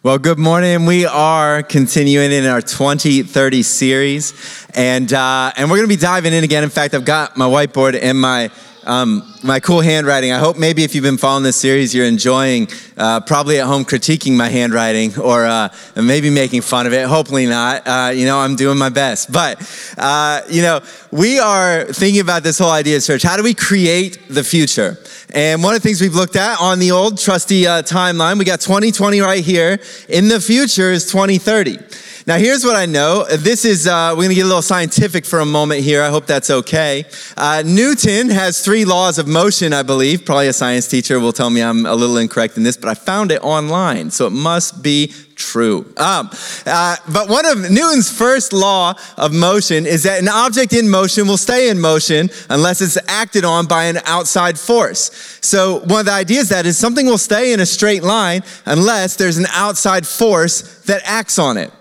Well, good morning. We are continuing in our 2030 series, and uh, and we're going to be diving in again. In fact, I've got my whiteboard and my um, my cool handwriting. I hope maybe if you've been following this series, you're enjoying, uh, probably at home critiquing my handwriting or uh, maybe making fun of it. Hopefully not. Uh, you know, I'm doing my best. But, uh, you know, we are thinking about this whole idea of church. How do we create the future? And one of the things we've looked at on the old trusty uh, timeline, we got 2020 right here. In the future is 2030. Now, here's what I know. This is, uh, we're going to get a little scientific for a moment here. I hope that's okay. Uh, Newton has three laws of motion, I believe. Probably a science teacher will tell me I'm a little incorrect in this, but I found it online, so it must be true. Um, uh, but one of Newton's first law of motion is that an object in motion will stay in motion unless it's acted on by an outside force. So one of the ideas that is something will stay in a straight line unless there's an outside force that acts on it.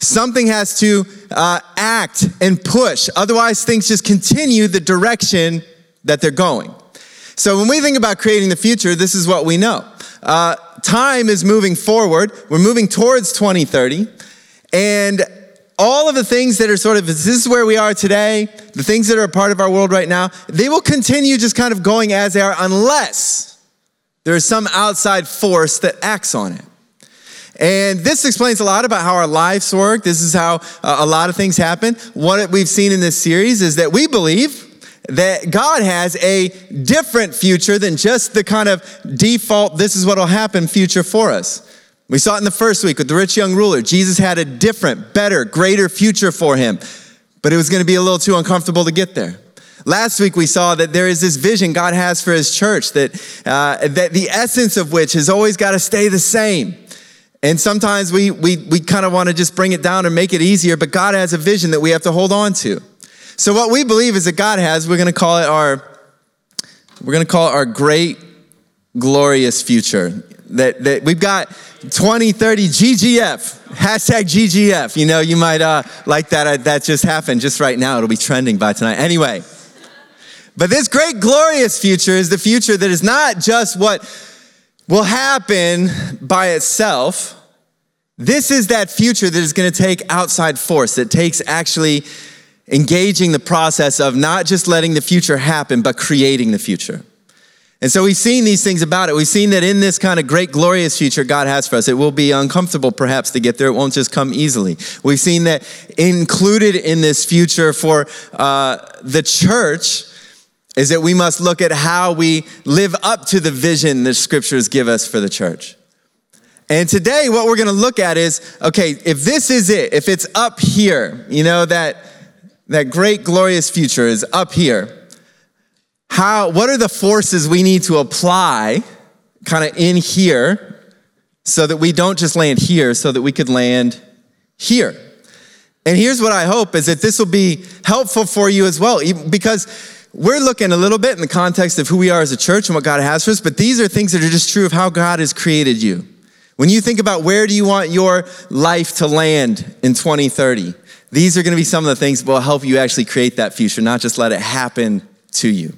Something has to uh, act and push. Otherwise, things just continue the direction that they're going. So when we think about creating the future, this is what we know. Uh, time is moving forward. We're moving towards 2030. And all of the things that are sort of, this is where we are today, the things that are a part of our world right now, they will continue just kind of going as they are unless there is some outside force that acts on it. And this explains a lot about how our lives work. This is how uh, a lot of things happen. What we've seen in this series is that we believe that God has a different future than just the kind of default, this is what will happen future for us. We saw it in the first week with the rich young ruler. Jesus had a different, better, greater future for him, but it was going to be a little too uncomfortable to get there. Last week we saw that there is this vision God has for his church that, uh, that the essence of which has always got to stay the same. And sometimes we, we, we kind of want to just bring it down and make it easier, but God has a vision that we have to hold on to. So what we believe is that God has, we're going to call it our, we're going to call it our great, glorious future. That, that we've got 2030 GGF, hashtag GGF. You know, you might uh, like that. Uh, that just happened just right now. It'll be trending by tonight. Anyway, but this great, glorious future is the future that is not just what will happen by itself. This is that future that is going to take outside force, that takes actually engaging the process of not just letting the future happen, but creating the future. And so we've seen these things about it. We've seen that in this kind of great, glorious future God has for us, it will be uncomfortable perhaps to get there. It won't just come easily. We've seen that included in this future for uh, the church is that we must look at how we live up to the vision the scriptures give us for the church. And today, what we're going to look at is okay, if this is it, if it's up here, you know, that, that great, glorious future is up here, how, what are the forces we need to apply kind of in here so that we don't just land here, so that we could land here? And here's what I hope is that this will be helpful for you as well, because we're looking a little bit in the context of who we are as a church and what God has for us, but these are things that are just true of how God has created you. When you think about where do you want your life to land in 2030, these are going to be some of the things that will help you actually create that future, not just let it happen to you.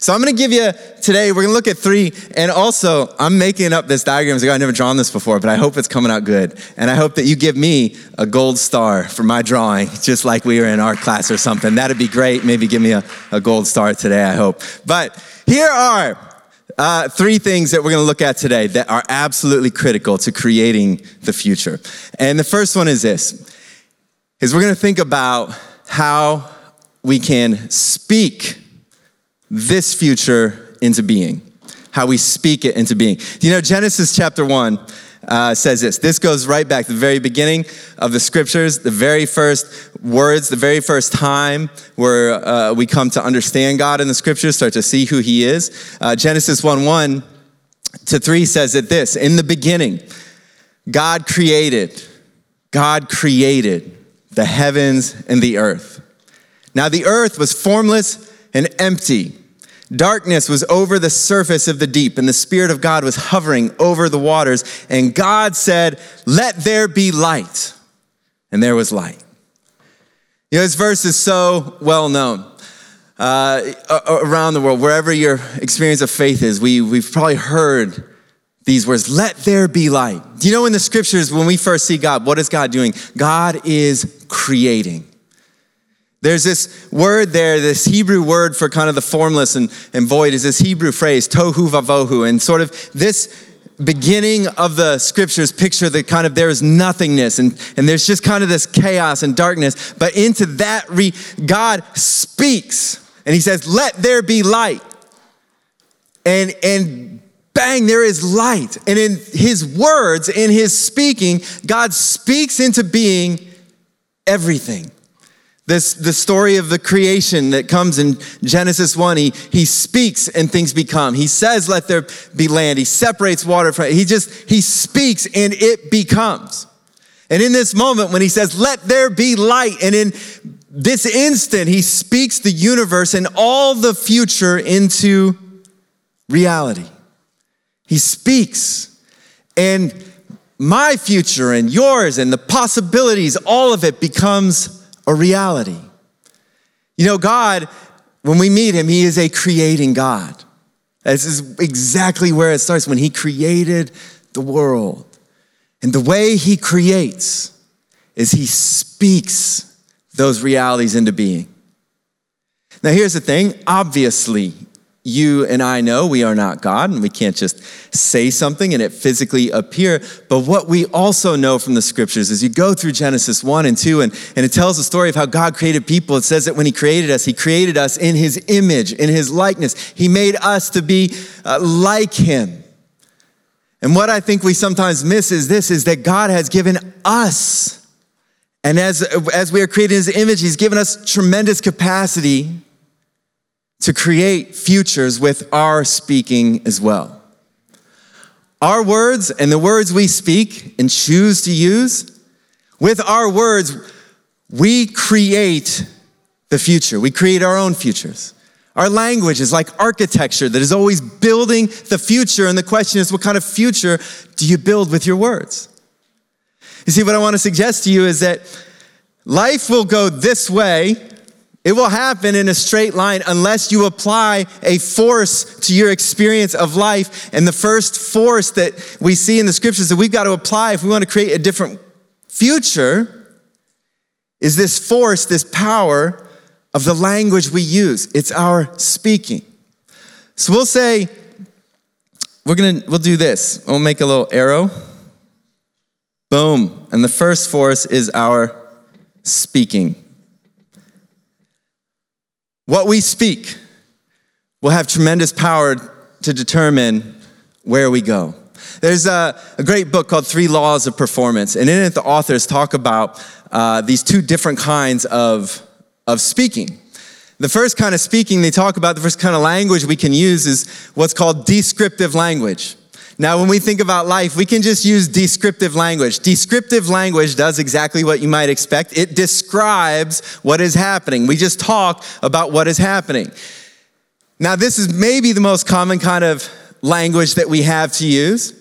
So I'm going to give you today, we're going to look at three. And also, I'm making up this diagram. I've never drawn this before, but I hope it's coming out good. And I hope that you give me a gold star for my drawing, just like we were in art class or something. That'd be great. Maybe give me a, a gold star today, I hope. But here are uh, three things that we're going to look at today that are absolutely critical to creating the future. And the first one is this, is we're going to think about how we can speak this future into being, how we speak it into being. You know, Genesis chapter 1 uh, says this. This goes right back to the very beginning of the scriptures, the very first words, the very first time where uh, we come to understand God in the scriptures, start to see who He is. Uh, Genesis 1 1 to 3 says it this In the beginning, God created, God created the heavens and the earth. Now the earth was formless and empty. Darkness was over the surface of the deep, and the Spirit of God was hovering over the waters. And God said, Let there be light. And there was light. You know, this verse is so well known uh, around the world. Wherever your experience of faith is, we, we've probably heard these words let there be light. Do you know in the scriptures, when we first see God, what is God doing? God is creating. There's this word there, this Hebrew word for kind of the formless and, and void is this Hebrew phrase, tohu vavohu. And sort of this beginning of the scriptures picture that kind of there is nothingness and, and there's just kind of this chaos and darkness. But into that, re, God speaks and he says, let there be light. And, and bang, there is light. And in his words, in his speaking, God speaks into being everything. This, the story of the creation that comes in Genesis 1, he, he speaks and things become. He says, let there be land. He separates water from, he just, he speaks and it becomes. And in this moment, when he says, let there be light, and in this instant, he speaks the universe and all the future into reality. He speaks. And my future and yours and the possibilities, all of it becomes a reality. You know, God, when we meet Him, He is a creating God. This is exactly where it starts when He created the world. And the way He creates is He speaks those realities into being. Now, here's the thing obviously, you and I know we are not God and we can't just say something and it physically appear. But what we also know from the scriptures is you go through Genesis 1 and 2 and, and it tells the story of how God created people. It says that when he created us, he created us in his image, in his likeness. He made us to be uh, like him. And what I think we sometimes miss is this, is that God has given us and as, as we are created in his image, he's given us tremendous capacity to create futures with our speaking as well. Our words and the words we speak and choose to use, with our words, we create the future. We create our own futures. Our language is like architecture that is always building the future. And the question is, what kind of future do you build with your words? You see, what I want to suggest to you is that life will go this way it will happen in a straight line unless you apply a force to your experience of life. And the first force that we see in the scriptures that we've got to apply if we want to create a different future is this force, this power of the language we use. It's our speaking. So we'll say, we're gonna, we'll do this. We'll make a little arrow. Boom. And the first force is our speaking. What we speak will have tremendous power to determine where we go. There's a, a, great book called Three Laws of Performance, and in it, the authors talk about uh, these two different kinds of, of speaking. The first kind of speaking they talk about, the first kind of language we can use is what's called descriptive language. Now, when we think about life, we can just use descriptive language. Descriptive language does exactly what you might expect. It describes what is happening. We just talk about what is happening. Now, this is maybe the most common kind of language that we have to use.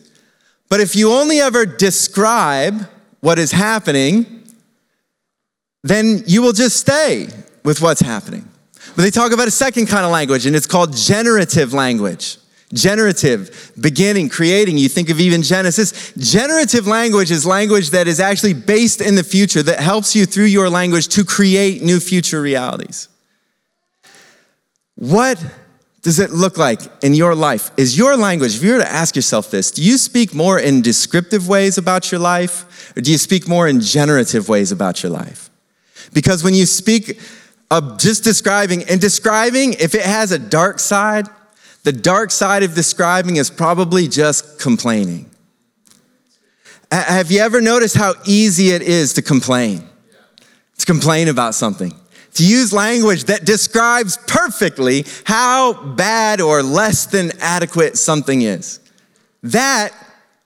But if you only ever describe what is happening, then you will just stay with what's happening. But they talk about a second kind of language, and it's called generative language. Generative, beginning, creating. You think of even Genesis. Generative language is language that is actually based in the future that helps you through your language to create new future realities. What does it look like in your life? Is your language, if you were to ask yourself this, do you speak more in descriptive ways about your life or do you speak more in generative ways about your life? Because when you speak of just describing, and describing, if it has a dark side, the dark side of describing is probably just complaining. Have you ever noticed how easy it is to complain? To complain about something. To use language that describes perfectly how bad or less than adequate something is. That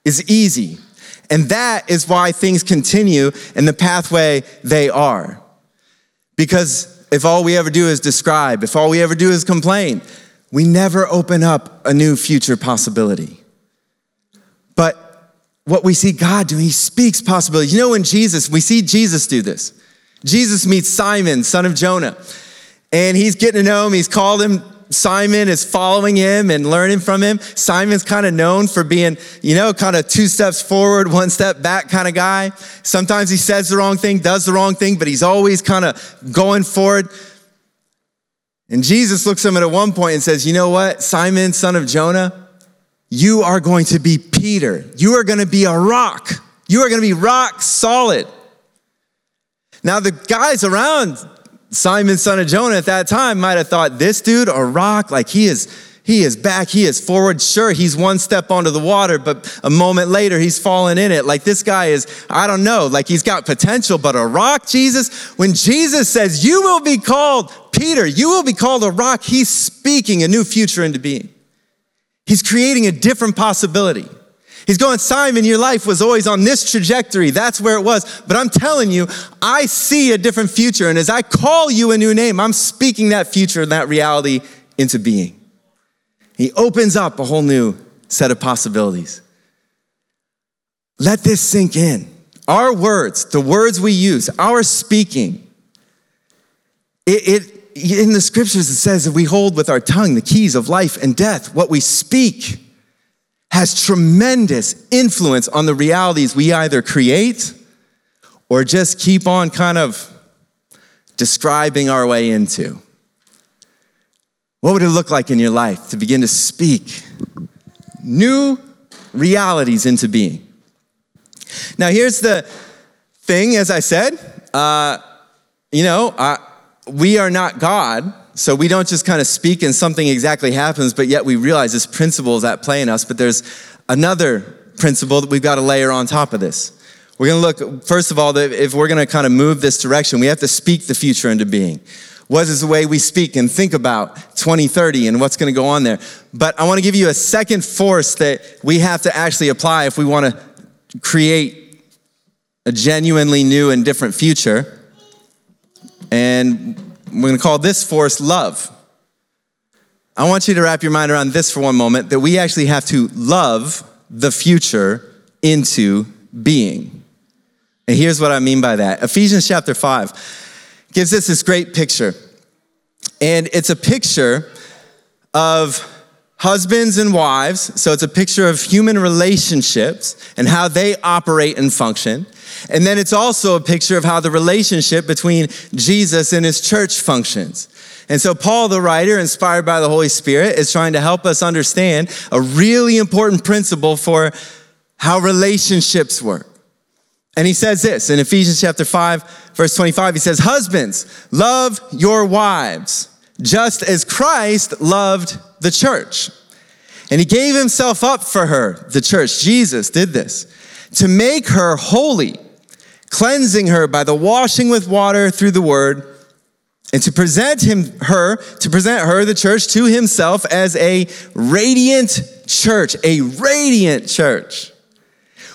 is easy. And that is why things continue in the pathway they are. Because if all we ever do is describe, if all we ever do is complain, we never open up a new future possibility. But what we see God do, He speaks possibilities. You know, when Jesus, we see Jesus do this. Jesus meets Simon, son of Jonah, and he's getting to know him. He's called him Simon is following him and learning from him. Simon's kind of known for being, you know, kind of two steps forward, one step back kind of guy. Sometimes he says the wrong thing, does the wrong thing, but he's always kind of going forward. And Jesus looks at him at one point and says, You know what, Simon, son of Jonah, you are going to be Peter. You are going to be a rock. You are going to be rock solid. Now, the guys around Simon, son of Jonah, at that time might have thought, this dude, a rock, like he is, he is back, he is forward. Sure, he's one step onto the water, but a moment later, he's fallen in it. Like this guy is, I don't know, like he's got potential, but a rock, Jesus, when Jesus says, You will be called Peter, you will be called a rock, he's speaking a new future into being. He's creating a different possibility. He's going, Simon, your life was always on this trajectory. That's where it was. But I'm telling you, I see a different future. And as I call you a new name, I'm speaking that future and that reality into being. He opens up a whole new set of possibilities. Let this sink in. Our words, the words we use, our speaking, it, it in the scriptures it says that we hold with our tongue the keys of life and death. What we speak has tremendous influence on the realities we either create or just keep on kind of describing our way into. What would it look like in your life to begin to speak new realities into being? Now, here's the thing, as I said, uh, you know, uh, we are not God, so we don't just kind of speak and something exactly happens, but yet we realize this principle is at play in us. But there's another principle that we've got to layer on top of this. We're going to look, first of all, if we're going to kind of move this direction, we have to speak the future into being. What is the way we speak and think about 2030 and what's going to go on there? But I want to give you a second force that we have to actually apply if we want to create a genuinely new and different future. And we're going to call this force love. I want you to wrap your mind around this for one moment that we actually have to love the future into being. And here's what I mean by that Ephesians chapter 5 gives us this great picture. And it's a picture of husbands and wives. So it's a picture of human relationships and how they operate and function. And then it's also a picture of how the relationship between Jesus and his church functions. And so, Paul, the writer, inspired by the Holy Spirit, is trying to help us understand a really important principle for how relationships work. And he says this in Ephesians chapter 5, verse 25, he says, Husbands, love your wives, just as Christ loved the church. And he gave himself up for her, the church. Jesus did this to make her holy, cleansing her by the washing with water through the word, and to present him her to present her the church to himself as a radiant church, a radiant church,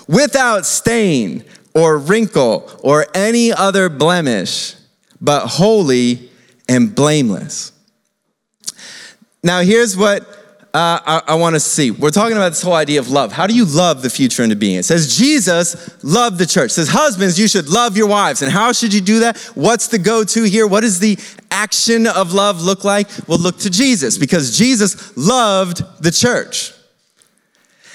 without stain or wrinkle or any other blemish, but holy and blameless. Now, here's what uh, I, I want to see. We're talking about this whole idea of love. How do you love the future into being? It says Jesus loved the church. It says husbands, you should love your wives. And how should you do that? What's the go-to here? What does the action of love look like? Well, look to Jesus because Jesus loved the church.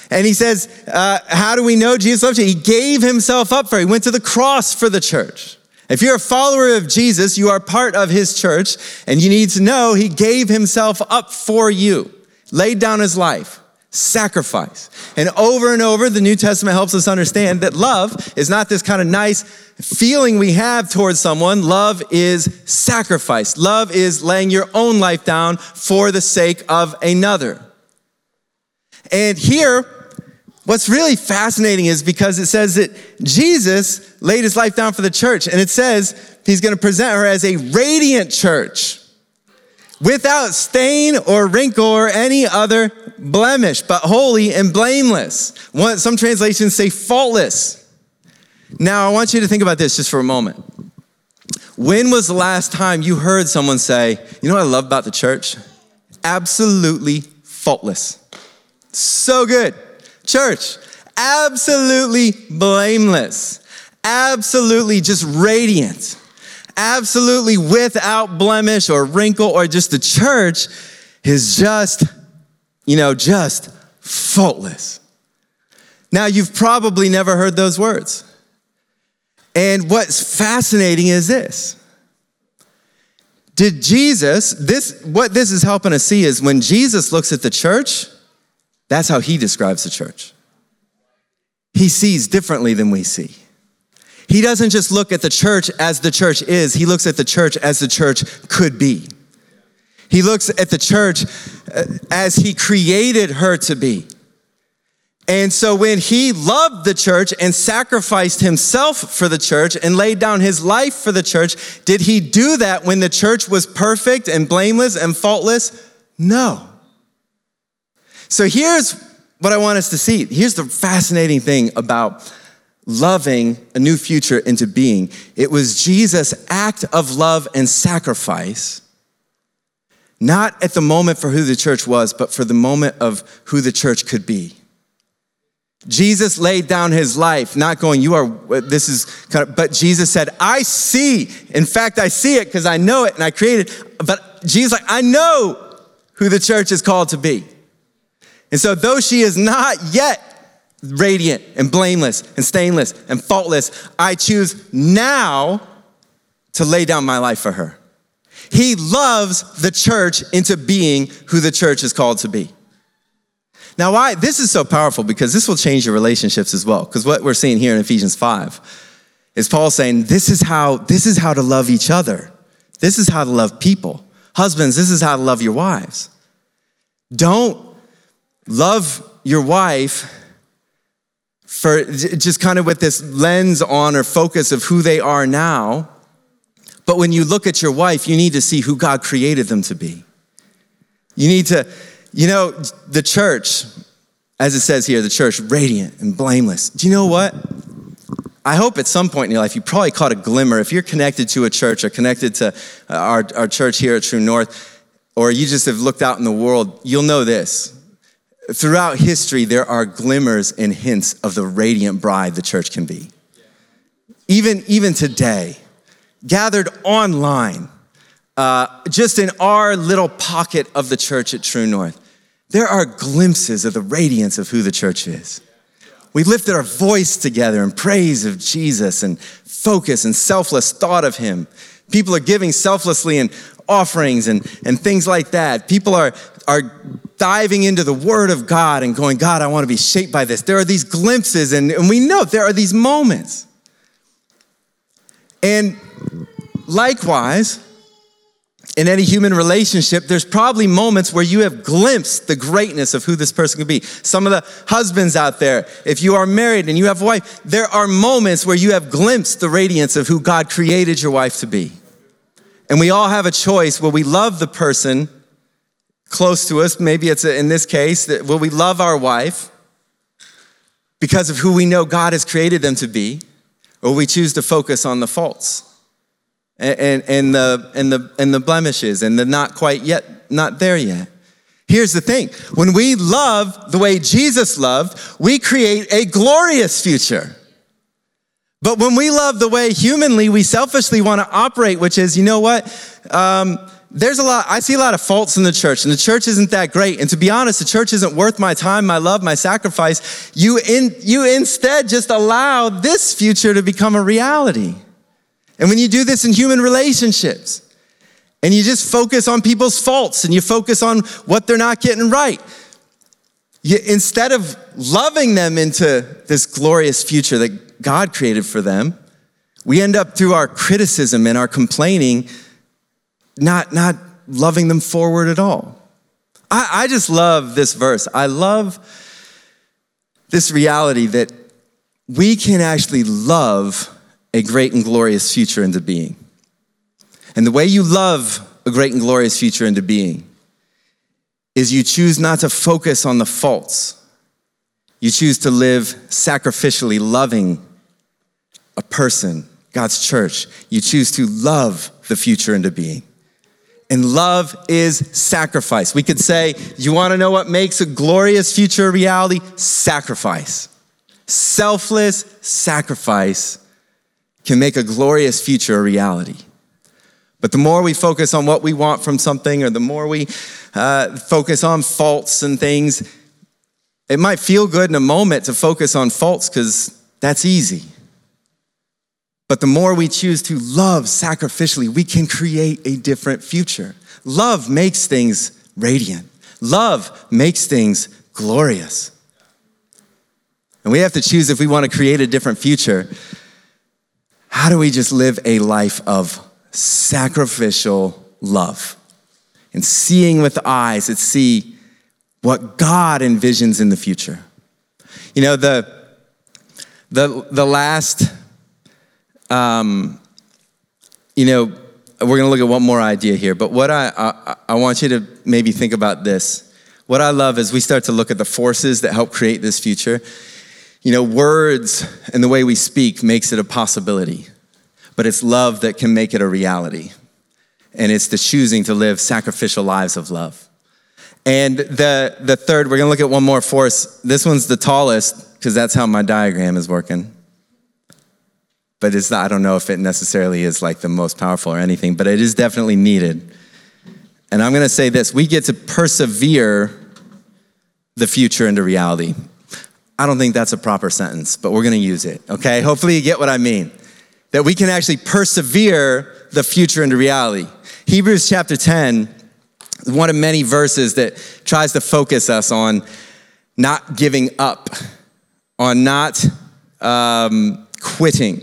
And he says, uh, how do we know Jesus loved you? He gave himself up for. It. He went to the cross for the church. If you're a follower of Jesus, you are part of his church, and you need to know he gave himself up for you laid down his life, sacrifice. And over and over, the New Testament helps us understand that love is not this kind of nice feeling we have towards someone. Love is sacrifice. Love is laying your own life down for the sake of another. And here, what's really fascinating is because it says that Jesus laid his life down for the church, and it says he's going to present her as a radiant church without stain or wrinkle or any other blemish, but holy and blameless. some translations say faultless. Now, I want you to think about this just for a moment. When was the last time you heard someone say, You know what I love about the church? Absolutely faultless. So good. Church, absolutely blameless. Absolutely just radiant absolutely without blemish or wrinkle or just the church is just, you know, just faultless. Now, you've probably never heard those words. And what's fascinating is this. Did Jesus, this, what this is helping us see is when Jesus looks at the church, that's how he describes the church. He sees differently than we see. He doesn't just look at the church as the church is, he looks at the church as the church could be. He looks at the church uh, as he created her to be. And so when he loved the church and sacrificed himself for the church and laid down his life for the church, did he do that when the church was perfect and blameless and faultless? No. So here's what I want us to see. Here's the fascinating thing about loving a new future into being. It was Jesus' act of love and sacrifice, not at the moment for who the church was, but for the moment of who the church could be. Jesus laid down his life, not going, you are, this is kind of, but Jesus said, I see. In fact, I see it because I know it and I created. But Jesus, like, I know who the church is called to be. And so, though she is not yet radiant and blameless and stainless and faultless, I choose now to lay down my life for her. He loves the church into being who the church is called to be. Now, why this is so powerful because this will change your relationships as well. Because what we're seeing here in Ephesians 5 is Paul saying, this is how this is how to love each other. This is how to love people. Husbands, this is how to love your wives. Don't love your wife for just kind of with this lens on or focus of who they are now. But when you look at your wife, you need to see who God created them to be. You need to you know, the church, as it says here, the church, radiant and blameless. Do you know what? I hope at some point in your life you probably caught a glimmer. If you're connected to a church or connected to our, our church here at True North, or you just have looked out in the world, you'll know this. Throughout history, there are glimmers and hints of the radiant bride the church can be. Even, even today, gathered online, uh, just in our little pocket of the church at True North, there are glimpses of the radiance of who the church is. We lifted our voice together in praise of Jesus and focus and selfless thought of Him. People are giving selflessly in offerings and, and things like that. People are, are diving into the Word of God and going, God, I want to be shaped by this. There are these glimpses, and, and we know there are these moments. And likewise, in any human relationship, there's probably moments where you have glimpsed the greatness of who this person could be. Some of the husbands out there, if you are married and you have a wife, there are moments where you have glimpsed the radiance of who God created your wife to be. And we all have a choice where we love the person close to us. Maybe it's a, in this case that will we love our wife because of who we know God has created them to be, or we choose to focus on the faults and, and, the, and, the, and the blemishes and the not quite yet, not there yet. Here's the thing when we love the way Jesus loved, we create a glorious future. But when we love the way humanly we selfishly want to operate, which is, you know what? Um, there's a lot, I see a lot of faults in the church, and the church isn't that great. And to be honest, the church isn't worth my time, my love, my sacrifice. You, in, you instead just allow this future to become a reality. And when you do this in human relationships, and you just focus on people's faults and you focus on what they're not getting right, instead of loving them into this glorious future that God created for them, we end up through our criticism and our complaining, not, not loving them forward at all. I, I just love this verse. I love this reality that we can actually love a great and glorious future into being. And the way you love a great and glorious future into being is you choose not to focus on the faults. You choose to live sacrificially, loving a person, God's church. You choose to love the future into being. And love is sacrifice. We could say, you want to know what makes a glorious future a reality? Sacrifice. Selfless sacrifice can make a glorious future a reality. But the more we focus on what we want from something, or the more we uh, focus on faults and things, it might feel good in a moment to focus on faults because that's easy. But the more we choose to love sacrificially, we can create a different future. Love makes things radiant, love makes things glorious. And we have to choose if we want to create a different future. How do we just live a life of sacrificial love? And seeing with eyes that see what God envisions in the future. You know, the, the, the last, um, you know, we're going to look at one more idea here, but what I, I, I want you to maybe think about this. What I love is we start to look at the forces that help create this future. You know, words and the way we speak makes it a possibility, but it's love that can make it a reality. And it's the choosing to live sacrificial lives of love. And the, the third, we're gonna look at one more force. This one's the tallest, because that's how my diagram is working. But it's I don't know if it necessarily is like the most powerful or anything, but it is definitely needed. And I'm gonna say this we get to persevere the future into reality. I don't think that's a proper sentence, but we're gonna use it, okay? Hopefully, you get what I mean. That we can actually persevere the future into reality. Hebrews chapter 10, one of many verses that tries to focus us on not giving up, on not um, quitting.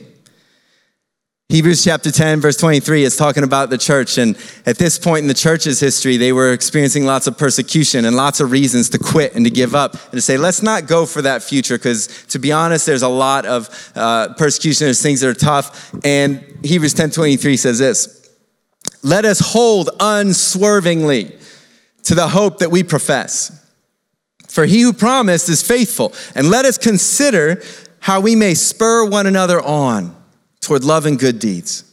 Hebrews chapter 10, verse 23 is talking about the church. And at this point in the church's history, they were experiencing lots of persecution and lots of reasons to quit and to give up and to say, let's not go for that future. Because to be honest, there's a lot of uh, persecution, there's things that are tough. And Hebrews 10 23 says this Let us hold unswervingly to the hope that we profess. For he who promised is faithful. And let us consider how we may spur one another on toward love and good deeds.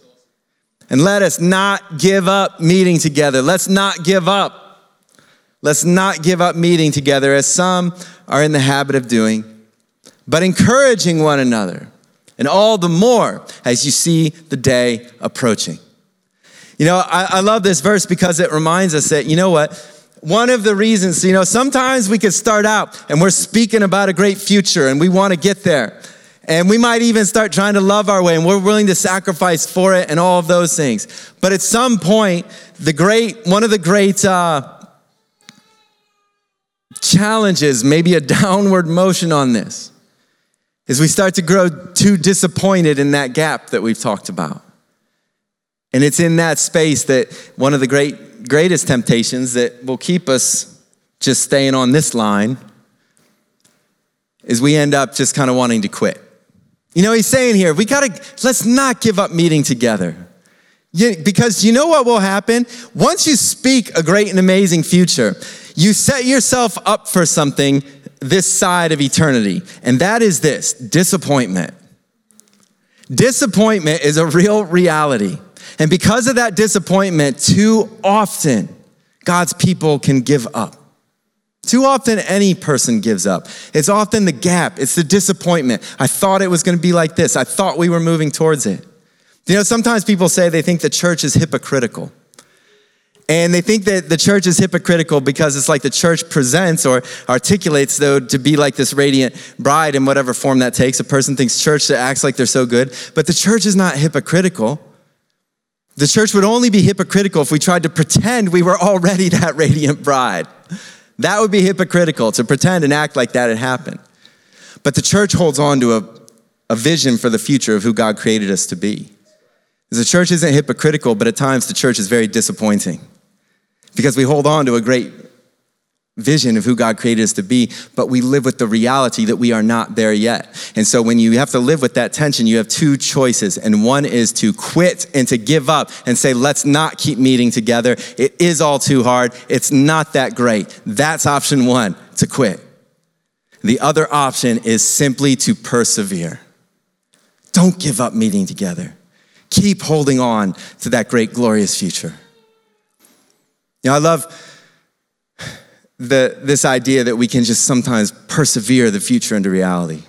And let us not give up meeting together. Let's not give up. Let's not give up meeting together as some are in the habit of doing, but encouraging one another, and all the more as you see the day approaching. You know, I, I love this verse because it reminds us that, you know what? One of the reasons, you know, sometimes we could start out and we're speaking about a great future and we want to get there. And we might even start trying to love our way and we're willing to sacrifice for it and all of those things. But at some point, the great, one of the great uh, challenges, maybe a downward motion on this, is we start to grow too disappointed in that gap that we've talked about. And it's in that space that one of the great, greatest temptations that will keep us just staying on this line is we end up just kind of wanting to quit. You know, he's saying here, we gotta, let's not give up meeting together. because you know what will happen? Once you speak a great and amazing future, you set yourself up for something this side of eternity, and that is this disappointment. Disappointment is a real reality. And because of that disappointment, too often God's people can give up. Too often, any person gives up. It's often the gap, it's the disappointment. I thought it was going to be like this, I thought we were moving towards it. You know, sometimes people say they think the church is hypocritical. And they think that the church is hypocritical because it's like the church presents or articulates, though, to be like this radiant bride in whatever form that takes. A person thinks church that acts like they're so good, but the church is not hypocritical. The church would only be hypocritical if we tried to pretend we were already that radiant bride. That would be hypocritical to pretend and act like that had happened. But the church holds on to a, a vision for the future of who God created us to be. The church isn't hypocritical, but at times the church is very disappointing because we hold on to a great vision of who God created us to be, but we live with the reality that we are not there yet. And so when you have to live with that tension, you have two choices. And one is to quit and to give up and say, let's not keep meeting together. It is all too hard. It's not that great. That's option one, to quit. The other option is simply to persevere. Don't give up meeting together. Keep holding on to that great, glorious future. You know, I love the, this idea that we can just sometimes persevere the future into reality.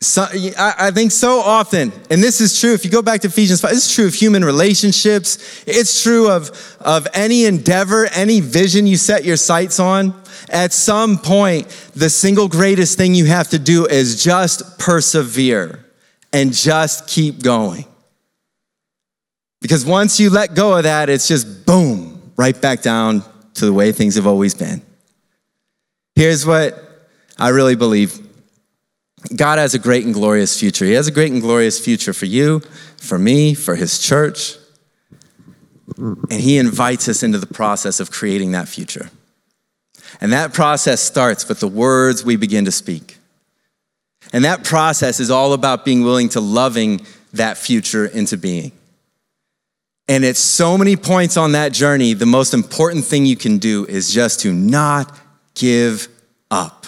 So, I think so often, and this is true if you go back to Ephesians 5, it's true of human relationships, it's true of, of any endeavor, any vision you set your sights on. At some point, the single greatest thing you have to do is just persevere and just keep going. Because once you let go of that, it's just boom, right back down to the way things have always been. Here's what I really believe God has a great and glorious future. He has a great and glorious future for you, for me, for His church. And He invites us into the process of creating that future. And that process starts with the words we begin to speak. And that process is all about being willing to loving that future into being. And at so many points on that journey, the most important thing you can do is just to not give up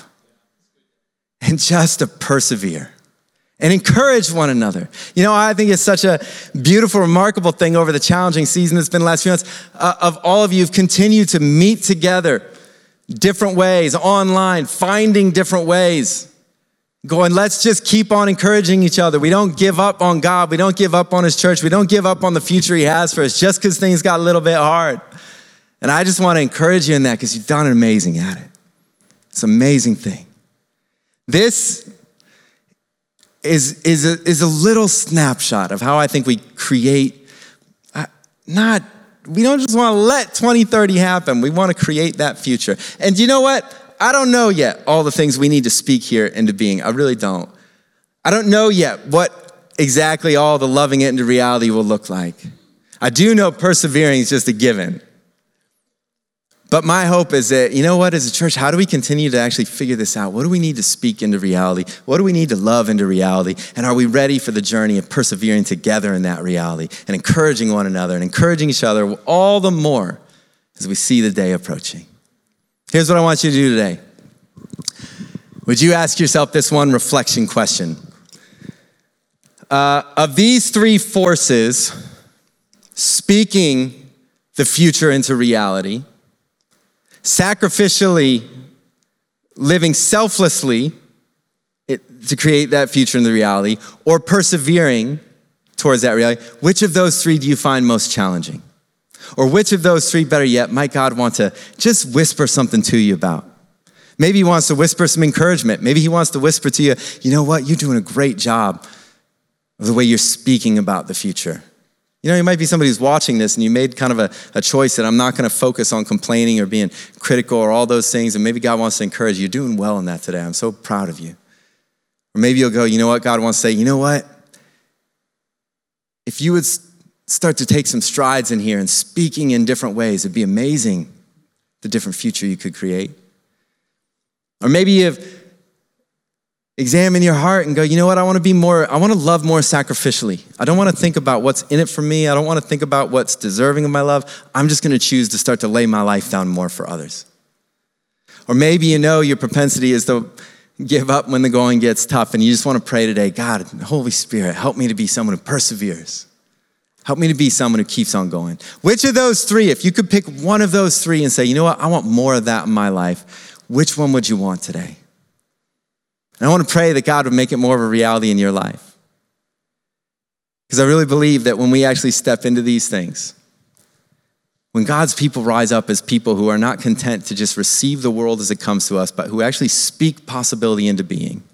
and just to persevere and encourage one another. You know, I think it's such a beautiful, remarkable thing over the challenging season that's been the last few months uh, of all of you have continued to meet together different ways, online, finding different ways going, let's just keep on encouraging each other. We don't give up on God. We don't give up on His church. We don't give up on the future He has for us just because things got a little bit hard. And I just want to encourage you in that because you've done an amazing at it. It's an amazing thing. This is, is, a, is a little snapshot of how I think we create, uh, not, we don't just want to let 2030 happen. We want to create that future. And you know what? I don't know yet all the things we need to speak here into being. I really don't. I don't know yet what exactly all the loving it into reality will look like. I do know persevering is just a given. But my hope is that, you know what, as a church, how do we continue to actually figure this out? What do we need to speak into reality? What do we need to love into reality? And are we ready for the journey of persevering together in that reality and encouraging one another and encouraging each other all the more as we see the day approaching? Here's what I want you to do today. Would you ask yourself this one reflection question? Uh, of these three forces, speaking the future into reality, sacrificially living selflessly to create that future in the reality, or persevering towards that reality, which of those three do you find most challenging? Or which of those three, better yet, might God want to just whisper something to you about? Maybe he wants to whisper some encouragement. Maybe he wants to whisper to you, you know what, you're doing a great job of the way you're speaking about the future. You know, you might be somebody who's watching this and you made kind of a, a choice that I'm not going to focus on complaining or being critical or all those things. And maybe God wants to encourage you. You're doing well in that today. I'm so proud of you. Or maybe you'll go, you know what? God wants to say, you know what? If you would start to take some strides in here and speaking in different ways. It'd be amazing the different future you could create. Or maybe you've examined your heart and go, you know what, I want to be more, I want to love more sacrificially. I don't want to think about what's in it for me. I don't want to think about what's deserving of my love. I'm just going to choose to start to lay my life down more for others. Or maybe you know your propensity is to give up when the going gets tough and you just want to pray today, God, Holy Spirit, help me to be someone who perseveres Help me to be someone who keeps on going. Which of those three, if you could pick one of those three and say, you know what, I want more of that in my life, which one would you want today? And I want to pray that God would make it more of a reality in your life. Because I really believe that when we actually step into these things, when God's people rise up as people who are not content to just receive the world as it comes to us, but who actually speak possibility into being,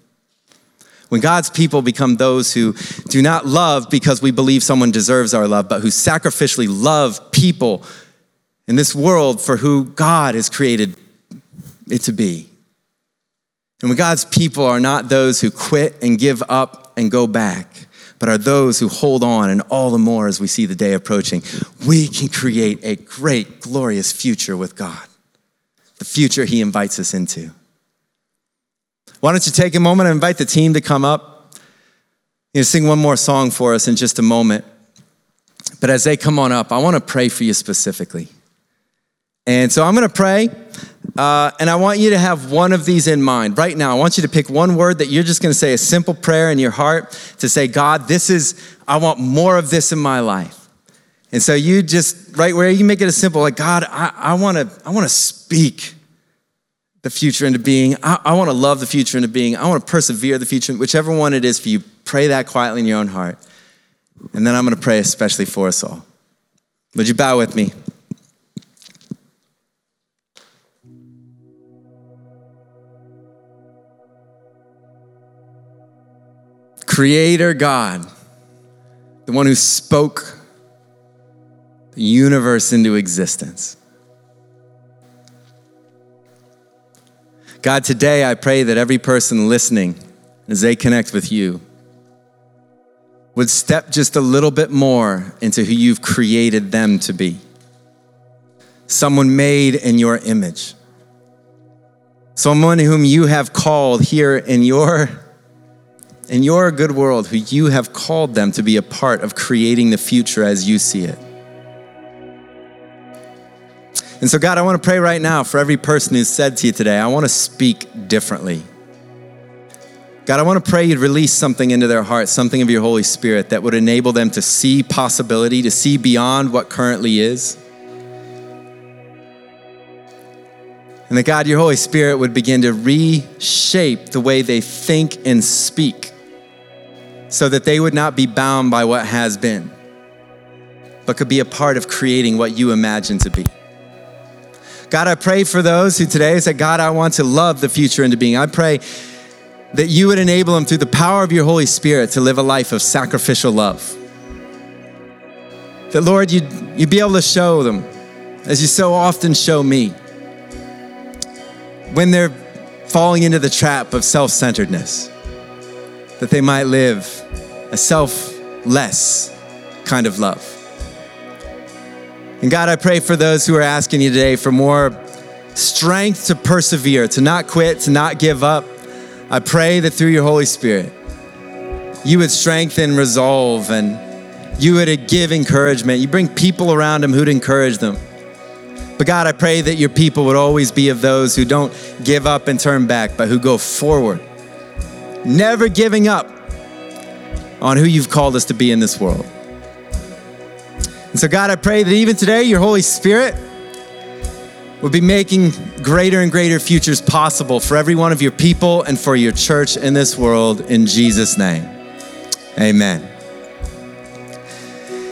when God's people become those who do not love because we believe someone deserves our love, but who sacrificially love people in this world for who God has created it to be. And when God's people are not those who quit and give up and go back, but are those who hold on, and all the more as we see the day approaching, we can create a great, glorious future with God, the future He invites us into. Why don't you take a moment and invite the team to come up? You know, sing one more song for us in just a moment. But as they come on up, I want to pray for you specifically. And so I'm going to pray, uh, and I want you to have one of these in mind. Right now, I want you to pick one word that you're just going to say a simple prayer in your heart to say, God, this is, I want more of this in my life. And so you just, right where you make it as simple, like, God, I, I want to I wanna speak the future into being. I, I want to love the future into being. I want to persevere the future, whichever one it is for you. Pray that quietly in your own heart. And then I'm going to pray especially for us all. Would you bow with me? Creator God, the one who spoke the universe into existence. God, today I pray that every person listening, as they connect with you, would step just a little bit more into who you've created them to be. Someone made in your image. Someone whom you have called here in your in your good world, who you have called them to be a part of creating the future as you see it. And so, God, I want to pray right now for every person who said to you today, I want to speak differently. God, I want to pray you'd release something into their heart, something of your Holy Spirit that would enable them to see possibility, to see beyond what currently is. And that God, your Holy Spirit would begin to reshape the way they think and speak so that they would not be bound by what has been, but could be a part of creating what you imagine to be. God, I pray for those who today say, God, I want to love the future into being. I pray that you would enable them through the power of your Holy Spirit to live a life of sacrificial love. That, Lord, you'd, you'd be able to show them, as you so often show me, when they're falling into the trap of self centeredness, that they might live a selfless kind of love. And God, I pray for those who are asking you today for more strength to persevere, to not quit, to not give up. I pray that through your Holy Spirit, you would strengthen resolve and you would give encouragement. You bring people around them who'd encourage them. But God, I pray that your people would always be of those who don't give up and turn back, but who go forward, never giving up on who you've called us to be in this world. And so, God, I pray that even today, your Holy Spirit would be making greater and greater futures possible for every one of your people and for your church in this world in Jesus' name. Amen.